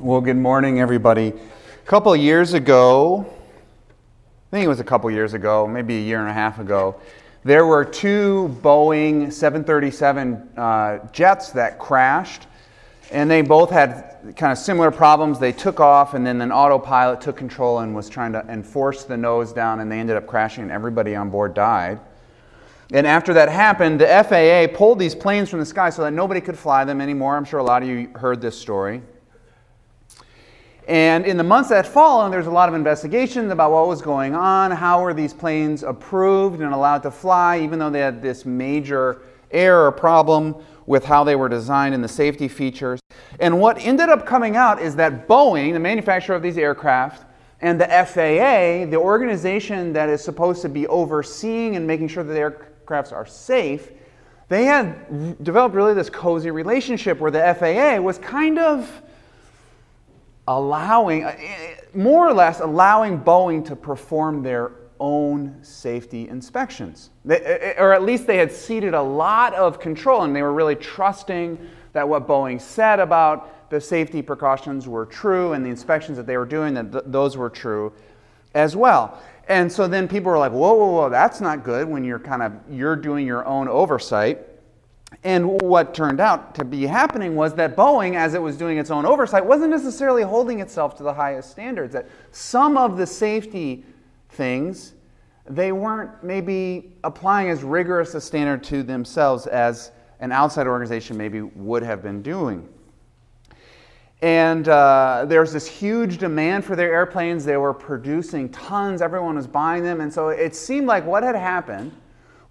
Well, good morning, everybody. A couple years ago, I think it was a couple years ago, maybe a year and a half ago, there were two Boeing 737 uh, jets that crashed, and they both had kind of similar problems. They took off, and then an autopilot took control and was trying to enforce the nose down, and they ended up crashing, and everybody on board died. And after that happened, the FAA pulled these planes from the sky so that nobody could fly them anymore. I'm sure a lot of you heard this story. And in the months that followed, there's a lot of investigations about what was going on. How were these planes approved and allowed to fly, even though they had this major error problem with how they were designed and the safety features? And what ended up coming out is that Boeing, the manufacturer of these aircraft, and the FAA, the organization that is supposed to be overseeing and making sure that the aircrafts are safe, they had developed really this cozy relationship where the FAA was kind of allowing, uh, more or less, allowing Boeing to perform their own safety inspections. They, uh, uh, or at least they had ceded a lot of control and they were really trusting that what Boeing said about the safety precautions were true and the inspections that they were doing, that th- those were true as well. And so then people were like, whoa, whoa, whoa, that's not good when you're kind of, you're doing your own oversight. And what turned out to be happening was that Boeing, as it was doing its own oversight, wasn't necessarily holding itself to the highest standards. That some of the safety things, they weren't maybe applying as rigorous a standard to themselves as an outside organization maybe would have been doing. And uh, there's this huge demand for their airplanes. They were producing tons, everyone was buying them. And so it seemed like what had happened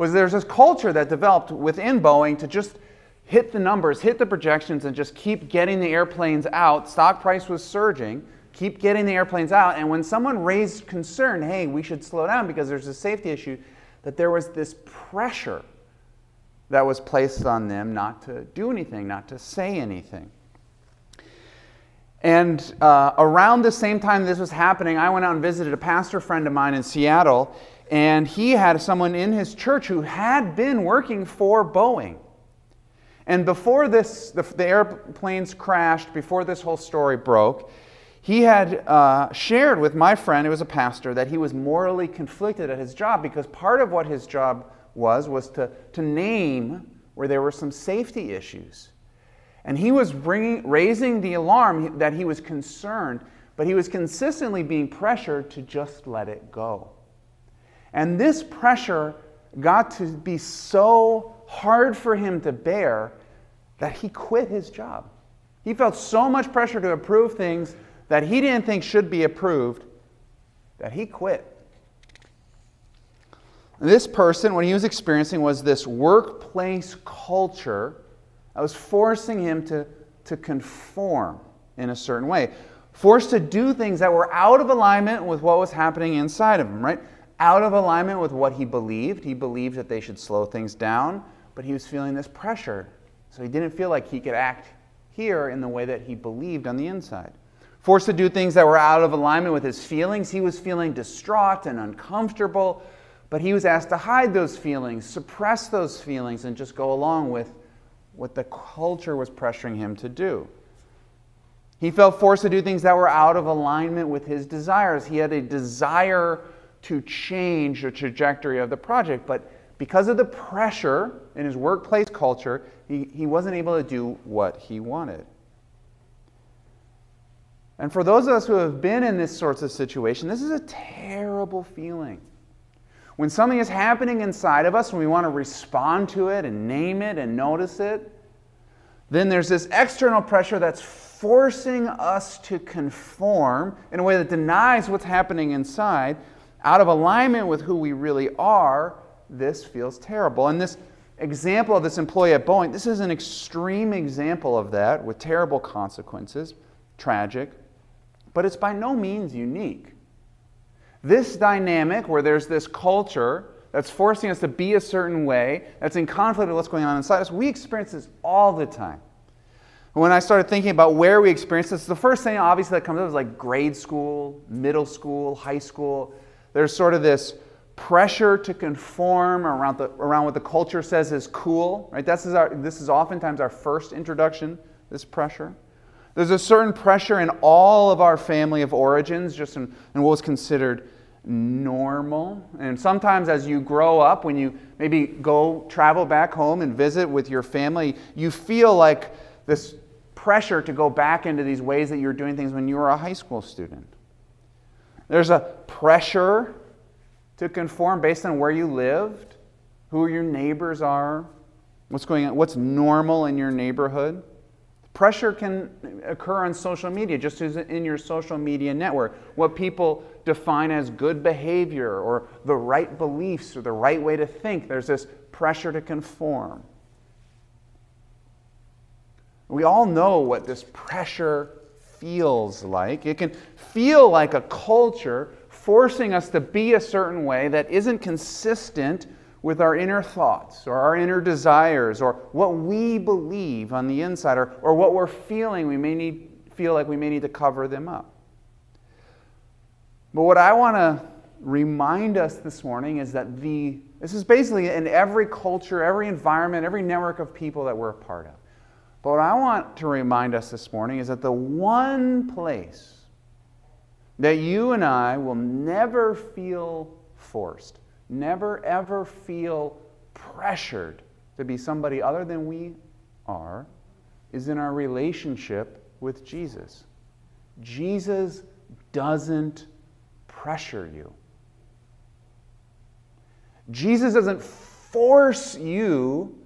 was there's this culture that developed within Boeing to just hit the numbers, hit the projections, and just keep getting the airplanes out. Stock price was surging, keep getting the airplanes out. And when someone raised concern, hey, we should slow down because there's a safety issue, that there was this pressure that was placed on them not to do anything, not to say anything. And uh, around the same time this was happening, I went out and visited a pastor friend of mine in Seattle, and he had someone in his church who had been working for Boeing. And before this, the, the airplanes crashed, before this whole story broke, he had uh, shared with my friend, who was a pastor, that he was morally conflicted at his job because part of what his job was was to, to name where there were some safety issues. And he was bringing, raising the alarm that he was concerned, but he was consistently being pressured to just let it go. And this pressure got to be so hard for him to bear that he quit his job. He felt so much pressure to approve things that he didn't think should be approved that he quit. This person, what he was experiencing was this workplace culture that was forcing him to, to conform in a certain way, forced to do things that were out of alignment with what was happening inside of him, right? Out of alignment with what he believed. He believed that they should slow things down, but he was feeling this pressure. So he didn't feel like he could act here in the way that he believed on the inside. Forced to do things that were out of alignment with his feelings, he was feeling distraught and uncomfortable, but he was asked to hide those feelings, suppress those feelings, and just go along with what the culture was pressuring him to do. He felt forced to do things that were out of alignment with his desires. He had a desire to change the trajectory of the project. But because of the pressure in his workplace culture, he, he wasn't able to do what he wanted. And for those of us who have been in this sorts of situation, this is a terrible feeling. When something is happening inside of us and we want to respond to it and name it and notice it, then there's this external pressure that's forcing us to conform in a way that denies what's happening inside out of alignment with who we really are, this feels terrible. And this example of this employee at Boeing, this is an extreme example of that with terrible consequences, tragic, but it's by no means unique. This dynamic where there's this culture that's forcing us to be a certain way, that's in conflict with what's going on inside us, we experience this all the time. When I started thinking about where we experience this, the first thing obviously that comes up is like grade school, middle school, high school. There's sort of this pressure to conform around, the, around what the culture says is cool, right? This is, our, this is oftentimes our first introduction, this pressure. There's a certain pressure in all of our family of origins, just in, in what was considered normal. And sometimes as you grow up, when you maybe go travel back home and visit with your family, you feel like this pressure to go back into these ways that you were doing things when you were a high school student. There's a pressure to conform based on where you lived, who your neighbors are, what's going on, what's normal in your neighborhood. Pressure can occur on social media, just as in your social media network. What people define as good behavior or the right beliefs or the right way to think, there's this pressure to conform. We all know what this pressure feels like. It can feel like a culture forcing us to be a certain way that isn't consistent with our inner thoughts or our inner desires or what we believe on the inside or, or what we're feeling we may need feel like we may need to cover them up. But what i want to remind us this morning is that the this is basically in every culture every environment every network of people that we're a part of. But what i want to remind us this morning is that the one place that you and i will never feel forced never ever feel pressured to be somebody other than we are is in our relationship with Jesus. Jesus doesn't pressure you. Jesus doesn't force you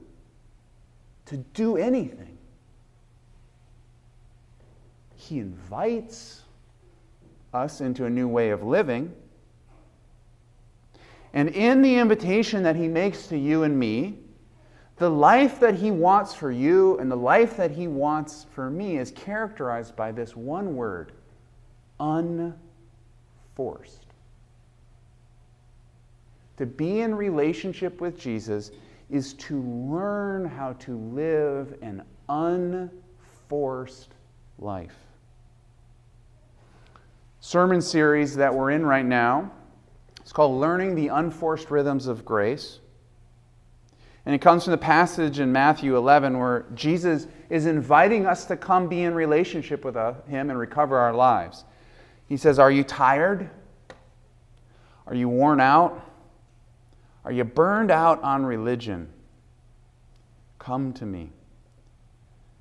to do anything. He invites us into a new way of living. And in the invitation that he makes to you and me, the life that he wants for you and the life that he wants for me is characterized by this one word unforced. To be in relationship with Jesus is to learn how to live an unforced life. Sermon series that we're in right now it's called Learning the Unforced Rhythms of Grace. And it comes from the passage in Matthew 11 where Jesus is inviting us to come be in relationship with uh, Him and recover our lives. He says, Are you tired? Are you worn out? Are you burned out on religion? Come to me.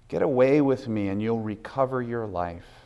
Get away with me and you'll recover your life.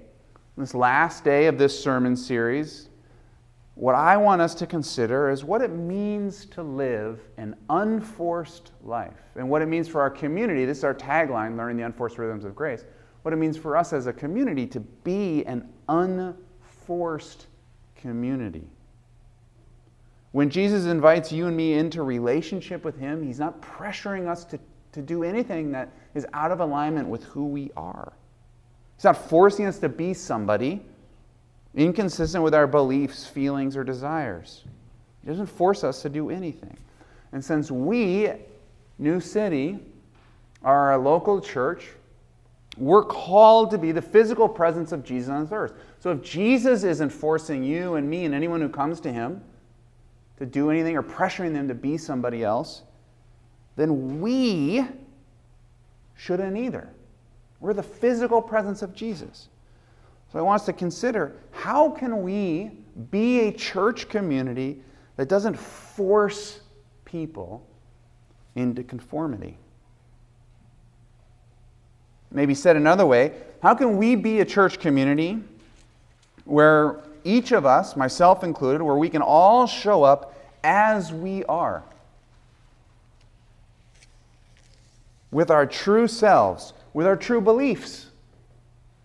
this last day of this sermon series, what I want us to consider is what it means to live an unforced life and what it means for our community. This is our tagline, Learning the Unforced Rhythms of Grace. What it means for us as a community to be an unforced community. When Jesus invites you and me into relationship with Him, He's not pressuring us to, to do anything that is out of alignment with who we are. He's not forcing us to be somebody inconsistent with our beliefs, feelings, or desires. He doesn't force us to do anything. And since we, New City, are a local church, we're called to be the physical presence of Jesus on this earth. So if Jesus isn't forcing you and me and anyone who comes to him to do anything or pressuring them to be somebody else, then we shouldn't either. We're the physical presence of Jesus. So I want us to consider how can we be a church community that doesn't force people into conformity? Maybe said another way, how can we be a church community where each of us, myself included, where we can all show up as we are? With our true selves, with our true beliefs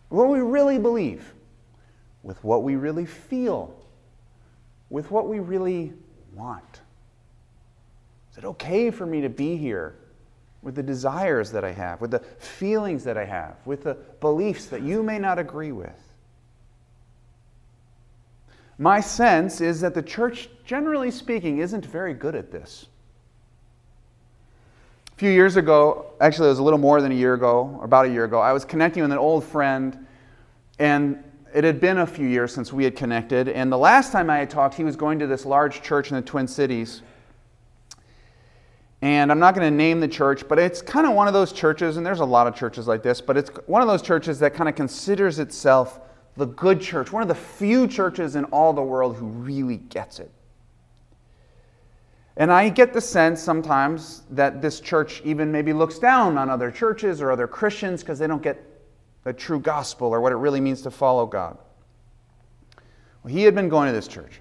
what we really believe, with what we really feel, with what we really want. Is it okay for me to be here with the desires that I have, with the feelings that I have, with the beliefs that you may not agree with? My sense is that the church, generally speaking, isn't very good at this. A few years ago, actually, it was a little more than a year ago, about a year ago, I was connecting with an old friend, and it had been a few years since we had connected. And the last time I had talked, he was going to this large church in the Twin Cities. And I'm not going to name the church, but it's kind of one of those churches, and there's a lot of churches like this, but it's one of those churches that kind of considers itself the good church, one of the few churches in all the world who really gets it. And I get the sense sometimes that this church even maybe looks down on other churches or other Christians because they don't get the true gospel or what it really means to follow God. Well, he had been going to this church.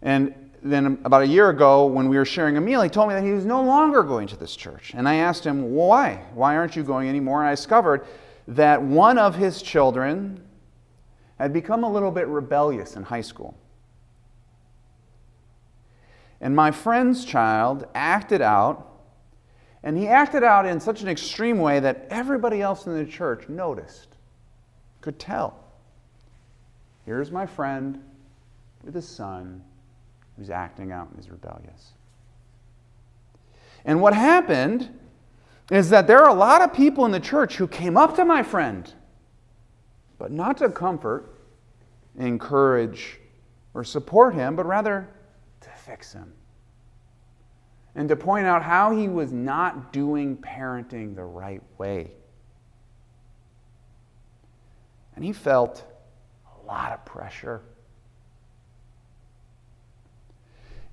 And then about a year ago, when we were sharing a meal, he told me that he was no longer going to this church. And I asked him, why? Why aren't you going anymore? And I discovered that one of his children had become a little bit rebellious in high school. And my friend's child acted out, and he acted out in such an extreme way that everybody else in the church noticed, could tell. Here's my friend with a son who's acting out and is rebellious. And what happened is that there are a lot of people in the church who came up to my friend, but not to comfort, encourage, or support him, but rather fix him and to point out how he was not doing parenting the right way. And he felt a lot of pressure.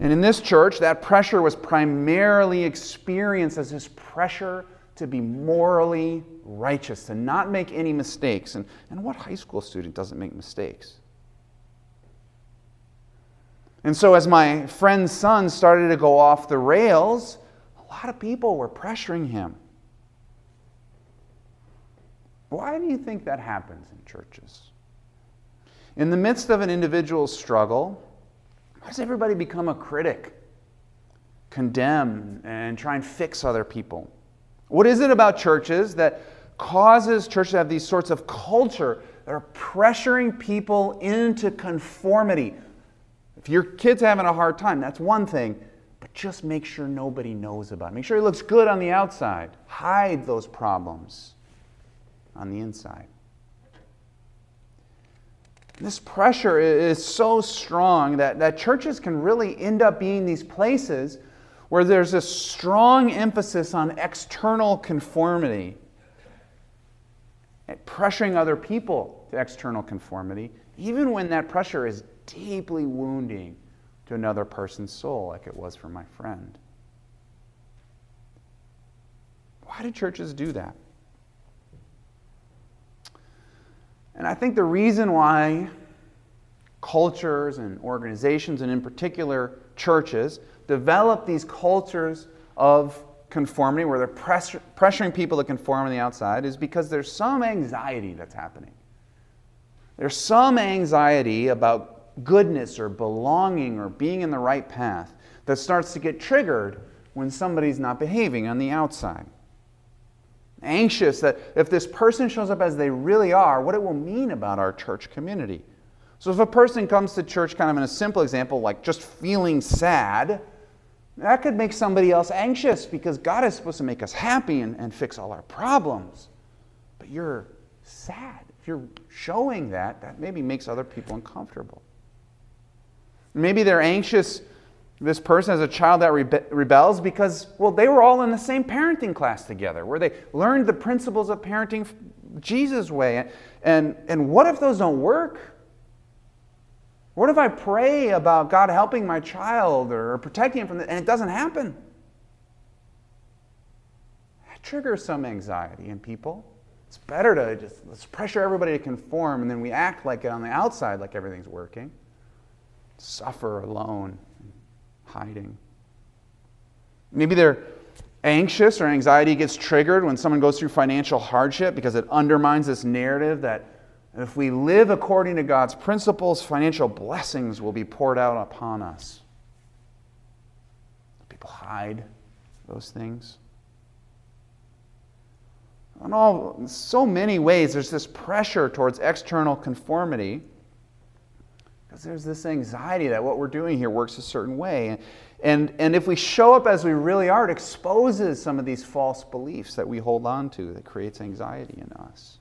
And in this church, that pressure was primarily experienced as this pressure to be morally righteous, to not make any mistakes. And, and what high school student doesn't make mistakes? And so, as my friend's son started to go off the rails, a lot of people were pressuring him. Why do you think that happens in churches? In the midst of an individual's struggle, why does everybody become a critic, condemn, and try and fix other people? What is it about churches that causes churches to have these sorts of culture that are pressuring people into conformity? If your kid's having a hard time, that's one thing, but just make sure nobody knows about it. Make sure he looks good on the outside. Hide those problems on the inside. This pressure is so strong that, that churches can really end up being these places where there's a strong emphasis on external conformity, pressuring other people to external conformity, even when that pressure is deeply wounding to another person's soul, like it was for my friend. Why do churches do that? And I think the reason why cultures and organizations, and in particular churches, develop these cultures of conformity where they're pressuring people to conform on the outside is because there's some anxiety that's happening. There's some anxiety about goodness or belonging or being in the right path that starts to get triggered when somebody's not behaving on the outside. Anxious that if this person shows up as they really are, what it will mean about our church community. So if a person comes to church, kind of in a simple example, like just feeling sad, that could make somebody else anxious because God is supposed to make us happy and, and fix all our problems. But you're sad. If you're showing that, that maybe makes other people uncomfortable. Maybe they're anxious, this person as a child that rebe- rebels, because, well, they were all in the same parenting class together, where they learned the principles of parenting Jesus' way. And, and what if those don't work? What if I pray about God helping my child or protecting him from it, and it doesn't happen? That triggers some anxiety in people. It's better to just let's pressure everybody to conform, and then we act like it on the outside, like everything's working suffer alone, hiding. Maybe they're anxious or anxiety gets triggered when someone goes through financial hardship because it undermines this narrative that if we live according to God's principles, financial blessings will be poured out upon us. People hide those things. In all so many ways, there's this pressure towards external conformity Because there's this anxiety that what we're doing here works a certain way. And, and if we show up as we really are, it exposes some of these false beliefs that we hold on to that creates anxiety in us.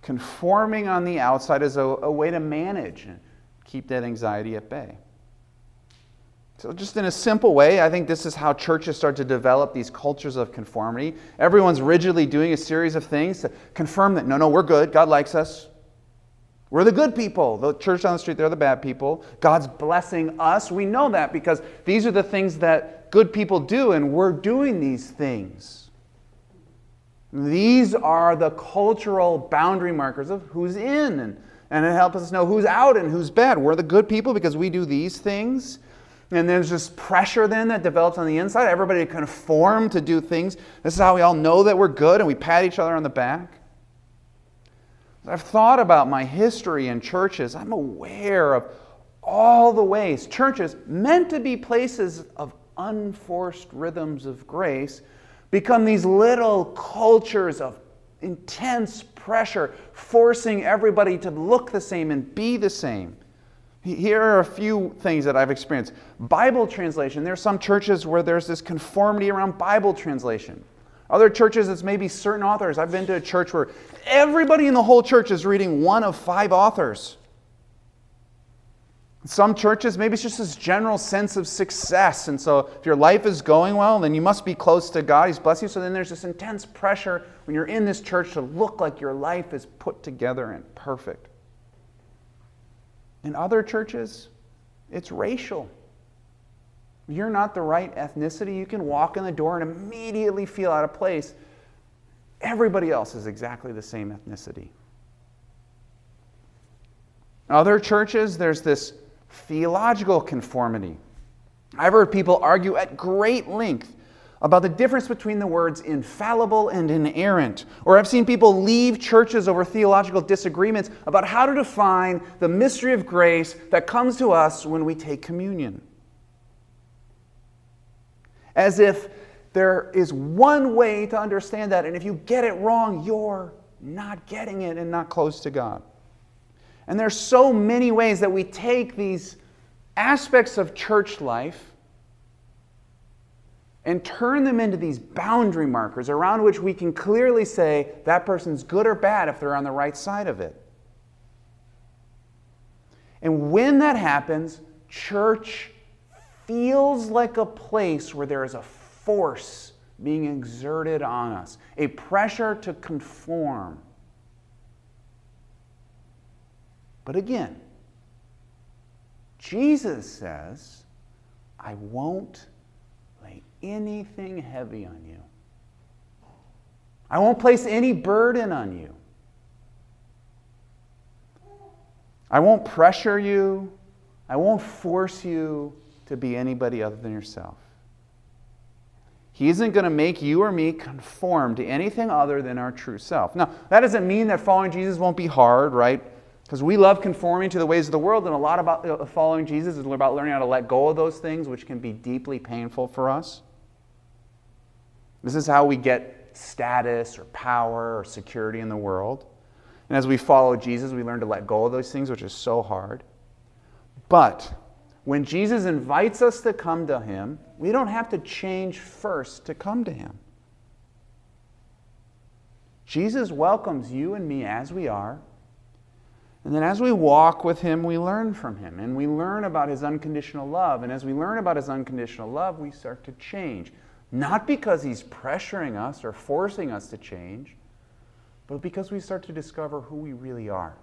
Conforming on the outside is a, a way to manage and keep that anxiety at bay. So, just in a simple way, I think this is how churches start to develop these cultures of conformity. Everyone's rigidly doing a series of things to confirm that no, no, we're good. God likes us. We're the good people. The church down the street, they're the bad people. God's blessing us. We know that because these are the things that good people do, and we're doing these things. These are the cultural boundary markers of who's in, and, and it helps us know who's out and who's bad. We're the good people because we do these things. And there's this pressure then that develops on the inside. Everybody to conform to do things. This is how we all know that we're good and we pat each other on the back. I've thought about my history in churches. I'm aware of all the ways churches, meant to be places of unforced rhythms of grace, become these little cultures of intense pressure, forcing everybody to look the same and be the same. Here are a few things that I've experienced. Bible translation. There are some churches where there's this conformity around Bible translation. Other churches, it's maybe certain authors. I've been to a church where everybody in the whole church is reading one of five authors. Some churches, maybe it's just this general sense of success. And so, if your life is going well, then you must be close to God. He's blessed you. So, then there's this intense pressure when you're in this church to look like your life is put together and perfect. In other churches, it's racial. You're not the right ethnicity, you can walk in the door and immediately feel out of place. Everybody else is exactly the same ethnicity. Other churches, there's this theological conformity. I've heard people argue at great length about the difference between the words infallible and inerrant. Or I've seen people leave churches over theological disagreements about how to define the mystery of grace that comes to us when we take communion. As if there is one way to understand that, and if you get it wrong, you're not getting it and not close to God. And there's so many ways that we take these aspects of church life and turn them into these boundary markers around which we can clearly say that person's good or bad if they're on the right side of it. And when that happens, church feels like a place where there is a force being exerted on us, a pressure to conform. But again, Jesus says, I won't lay anything heavy on you. I won't place any burden on you. I won't pressure you. I won't force you to be anybody other than yourself. He isn't going to make you or me conform to anything other than our true self. Now, that doesn't mean that following Jesus won't be hard, right? Because we love conforming to the ways of the world, and a lot about uh, following Jesus is about learning how to let go of those things, which can be deeply painful for us. This is how we get status or power or security in the world. And as we follow Jesus, we learn to let go of those things, which is so hard. But when Jesus invites us to come to Him, we don't have to change first to come to Him. Jesus welcomes you and me as we are. And then as we walk with Him, we learn from Him and we learn about His unconditional love. And as we learn about His unconditional love, we start to change. Not because he's pressuring us or forcing us to change, but because we start to discover who we really are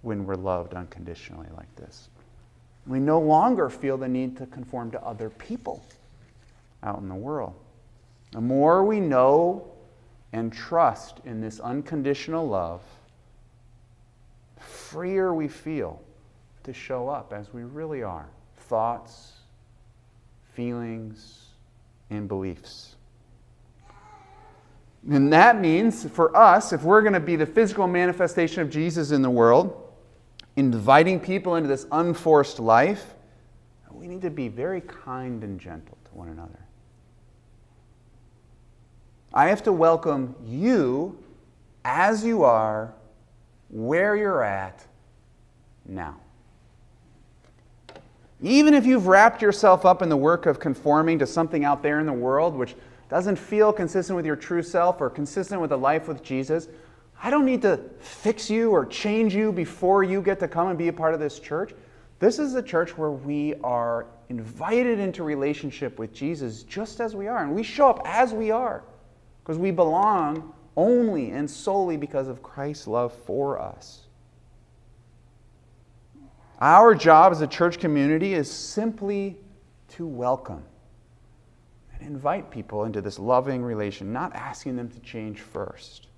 when we're loved unconditionally like this. We no longer feel the need to conform to other people out in the world. The more we know and trust in this unconditional love, freer we feel to show up as we really are thoughts, feelings, and beliefs. And that means for us, if we're going to be the physical manifestation of Jesus in the world, inviting people into this unforced life, we need to be very kind and gentle to one another. I have to welcome you as you are, where you're at, now. Even if you've wrapped yourself up in the work of conforming to something out there in the world which doesn't feel consistent with your true self or consistent with a life with Jesus, I don't need to fix you or change you before you get to come and be a part of this church. This is a church where we are invited into relationship with Jesus just as we are. And we show up as we are because we belong only and solely because of Christ's love for us. Our job as a church community is simply to welcome and invite people into this loving relation, not asking them to change first.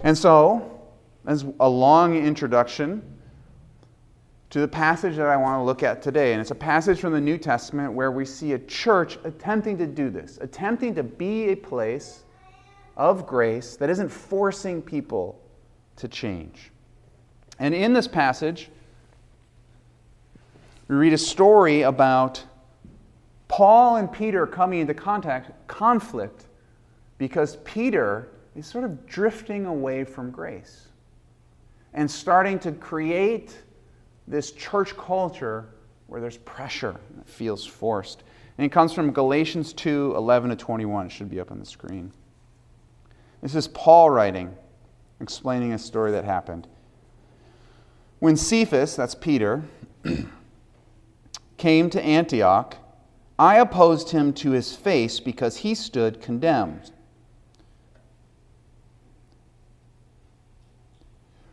And so, as a long introduction to the passage that I want to look at today, and it's a passage from the New Testament where we see a church attempting to do this, attempting to be a place of grace that isn't forcing people to change. And in this passage, we read a story about Paul and Peter coming into contact, conflict, because Peter is sort of drifting away from grace and starting to create this church culture where there's pressure and it feels forced. And it comes from Galatians 2 11 to 21. It should be up on the screen. This is Paul writing, explaining a story that happened. When Cephas, that's Peter, came to Antioch, I opposed him to his face because he stood condemned.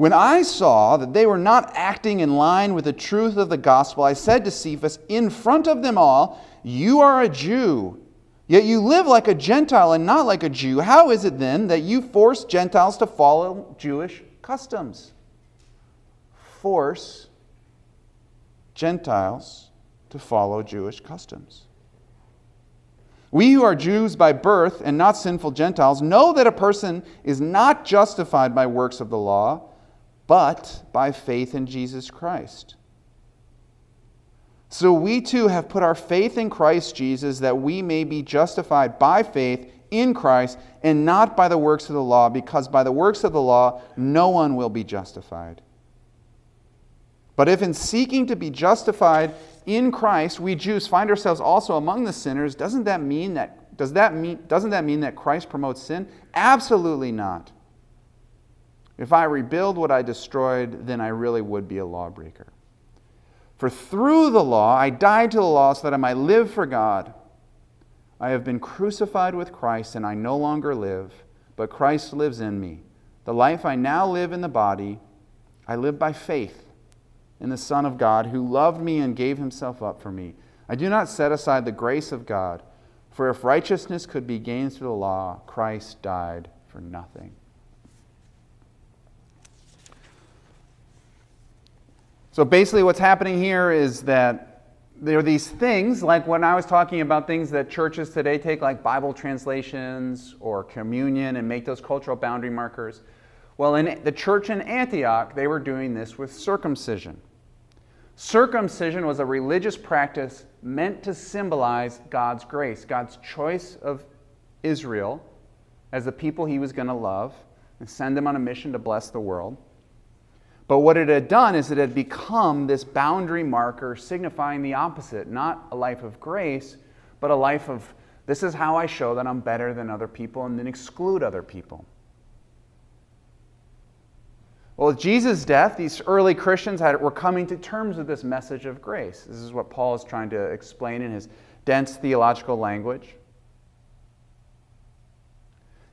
When I saw that they were not acting in line with the truth of the gospel, I said to Cephas in front of them all, You are a Jew, yet you live like a Gentile and not like a Jew. How is it then that you force Gentiles to follow Jewish customs? Force Gentiles to follow Jewish customs. We who are Jews by birth and not sinful Gentiles know that a person is not justified by works of the law but by faith in Jesus Christ. So we too have put our faith in Christ Jesus that we may be justified by faith in Christ and not by the works of the law, because by the works of the law no one will be justified. But if in seeking to be justified in Christ we Jews find ourselves also among the sinners, doesn't that mean that does that mean doesn't that mean that Christ promotes sin? Absolutely not. If I rebuild what I destroyed, then I really would be a lawbreaker. For through the law I died to the law so that I might live for God. I have been crucified with Christ, and I no longer live, but Christ lives in me. The life I now live in the body, I live by faith in the Son of God, who loved me and gave himself up for me. I do not set aside the grace of God, for if righteousness could be gained through the law, Christ died for nothing. So basically, what's happening here is that there are these things, like when I was talking about things that churches today take, like Bible translations or communion, and make those cultural boundary markers. Well, in the church in Antioch, they were doing this with circumcision. Circumcision was a religious practice meant to symbolize God's grace, God's choice of Israel as the people he was going to love and send them on a mission to bless the world. But what it had done is it had become this boundary marker signifying the opposite not a life of grace, but a life of this is how I show that I'm better than other people and then exclude other people. Well, with Jesus' death, these early Christians had, were coming to terms with this message of grace. This is what Paul is trying to explain in his dense theological language.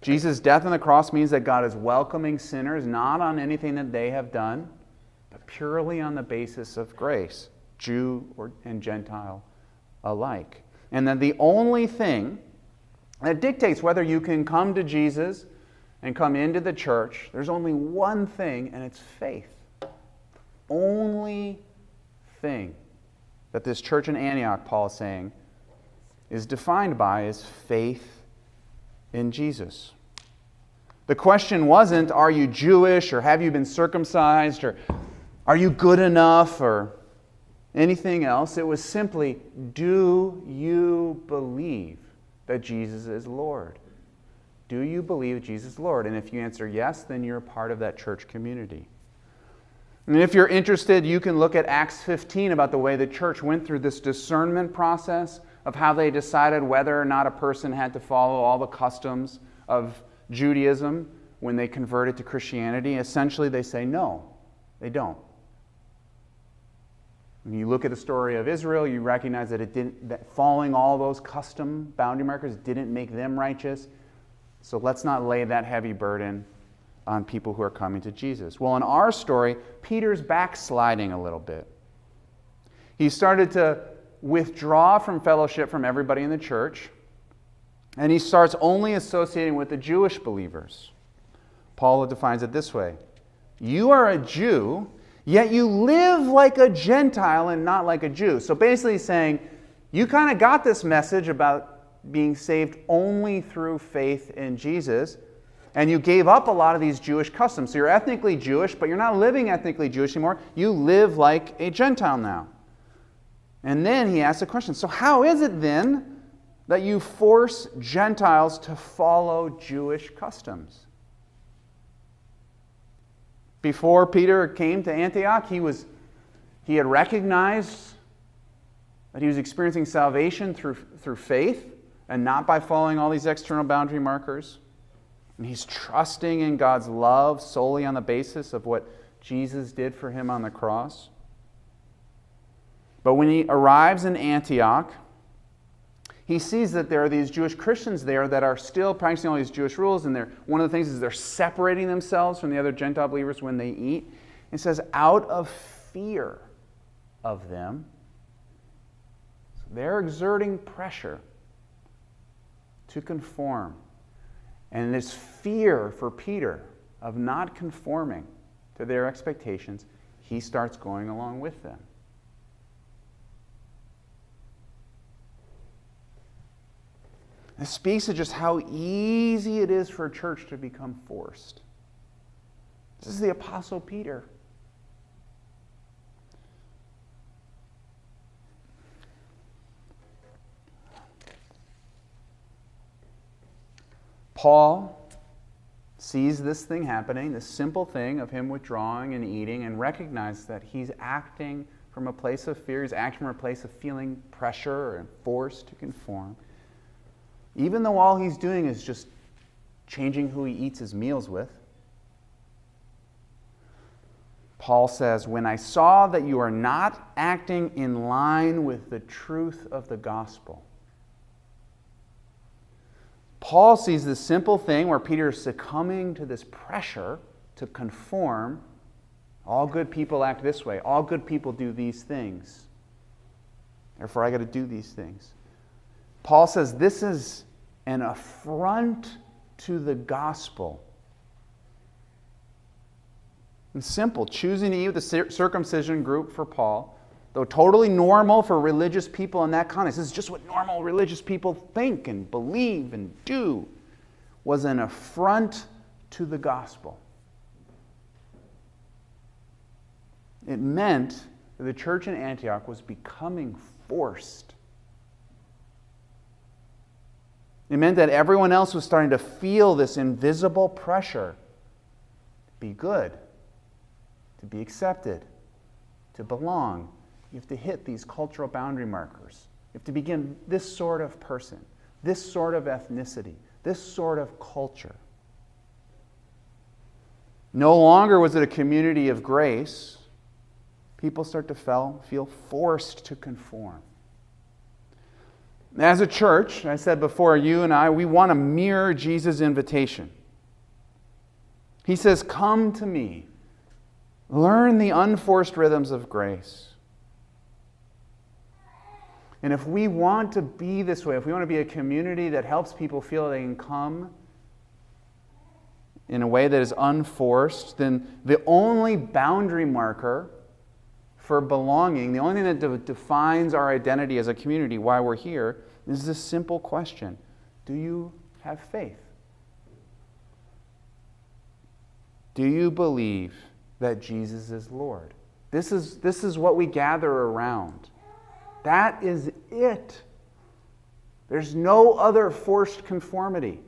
Jesus' death on the cross means that God is welcoming sinners not on anything that they have done, but purely on the basis of grace, Jew or, and Gentile alike. And that the only thing that dictates whether you can come to Jesus and come into the church, there's only one thing, and it's faith. Only thing that this church in Antioch, Paul is saying, is defined by is faith in Jesus. The question wasn't, are you Jewish or have you been circumcised or are you good enough or anything else? It was simply, do you believe that Jesus is Lord? Do you believe Jesus is Lord? And if you answer yes, then you're a part of that church community. And if you're interested, you can look at Acts 15 about the way the church went through this discernment process of how they decided whether or not a person had to follow all the customs of Judaism when they converted to Christianity. Essentially, they say no, they don't. When you look at the story of Israel, you recognize that it didn't that following all those custom boundary markers didn't make them righteous. So let's not lay that heavy burden on people who are coming to Jesus. Well, in our story, Peter's backsliding a little bit. He started to withdraw from fellowship from everybody in the church, and he starts only associating with the Jewish believers. Paul defines it this way You are a Jew, yet you live like a Gentile and not like a Jew. So basically, saying, You kind of got this message about being saved only through faith in Jesus. And you gave up a lot of these Jewish customs. So you're ethnically Jewish, but you're not living ethnically Jewish anymore. You live like a Gentile now. And then he asks a question So, how is it then that you force Gentiles to follow Jewish customs? Before Peter came to Antioch, he, was, he had recognized that he was experiencing salvation through, through faith and not by following all these external boundary markers. And he's trusting in God's love solely on the basis of what Jesus did for him on the cross. But when he arrives in Antioch, he sees that there are these Jewish Christians there that are still practicing all these Jewish rules, and they're, one of the things is they're separating themselves from the other Gentile believers when they eat. It says, out of fear of them, they're exerting pressure to conform. And this fear for Peter of not conforming to their expectations, he starts going along with them. Speaks to just how easy it is for a church to become forced. This is the Apostle Peter. Paul sees this thing happening, this simple thing of him withdrawing and eating, and recognizes that he's acting from a place of fear, he's acting from a place of feeling pressure and forced to conform even though all he's doing is just changing who he eats his meals with. Paul says, When I saw that you are not acting in line with the truth of the gospel. Paul sees this simple thing where Peter is succumbing to this pressure to conform. All good people act this way. All good people do these things. Therefore, I got to do these things. Paul says this is an affront to the gospel. And simple, choosing to eat with the circumcision group for Paul, though totally normal for religious people in that context, this is just what normal religious people think and believe and do, was an affront to the gospel. It meant that the church in Antioch was becoming forced It meant that everyone else was starting to feel this invisible pressure to be good, to be accepted, to belong. You have to hit these cultural boundary markers. You have to begin this sort of person, this sort of ethnicity, this sort of culture. No longer was it a community of grace. People start to feel forced to conform. As a church, I said before, you and I, we want to mirror Jesus' invitation. He says, Come to me, learn the unforced rhythms of grace. And if we want to be this way, if we want to be a community that helps people feel they can come in a way that is unforced, then the only boundary marker for belonging, the only thing that de- defines our identity as a community, why we're here, is this simple question Do you have faith? Do you believe that Jesus is Lord? This is, this is what we gather around. That is it. There's no other forced conformity.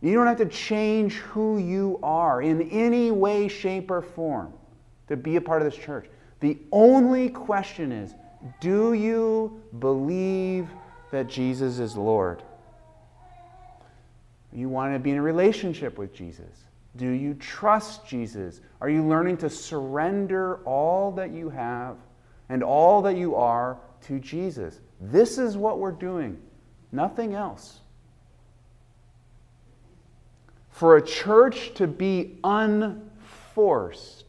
You don't have to change who you are in any way, shape, or form to be a part of this church. The only question is do you believe that Jesus is Lord? You want to be in a relationship with Jesus. Do you trust Jesus? Are you learning to surrender all that you have and all that you are to Jesus? This is what we're doing, nothing else. For a church to be unforced,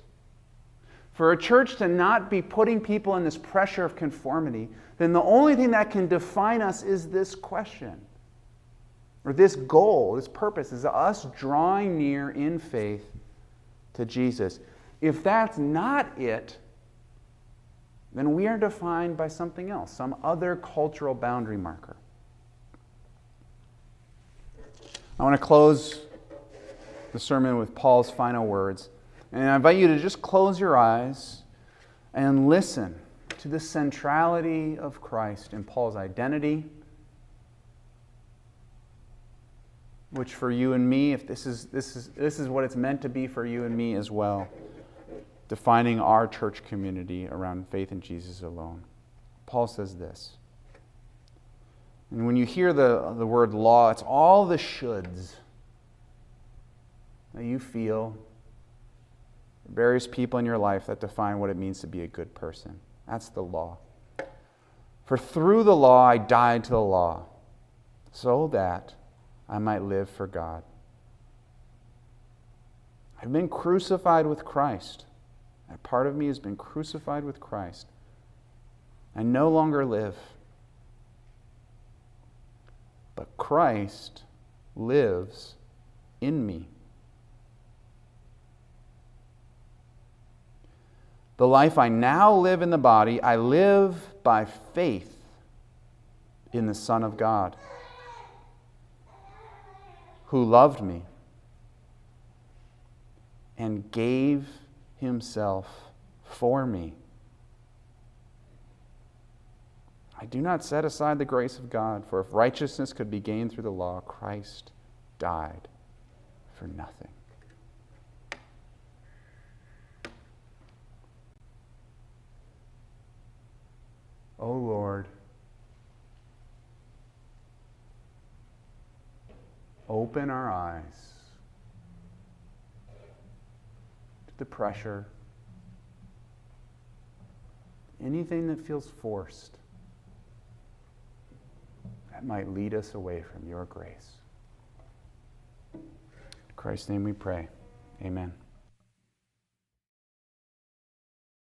for a church to not be putting people in this pressure of conformity, then the only thing that can define us is this question or this goal, this purpose, is us drawing near in faith to Jesus. If that's not it, then we are defined by something else, some other cultural boundary marker. I want to close the sermon with Paul's final words. And I invite you to just close your eyes and listen to the centrality of Christ in Paul's identity which for you and me, if this is, this is, this is what it's meant to be for you and me as well, defining our church community around faith in Jesus alone. Paul says this. And when you hear the, the word law, it's all the shoulds that you feel, various people in your life that define what it means to be a good person. That's the law. For through the law I died to the law, so that I might live for God. I've been crucified with Christ. That part of me has been crucified with Christ. I no longer live. But Christ lives in me. The life I now live in the body, I live by faith in the Son of God who loved me and gave himself for me. I do not set aside the grace of God, for if righteousness could be gained through the law, Christ died for nothing. O oh Lord, open our eyes to the pressure, anything that feels forced that might lead us away from your grace. In Christ's name we pray. Amen.